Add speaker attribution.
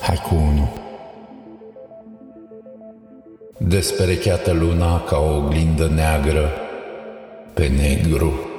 Speaker 1: Hai cu unul. Desperecheată luna ca o oglindă neagră pe negru.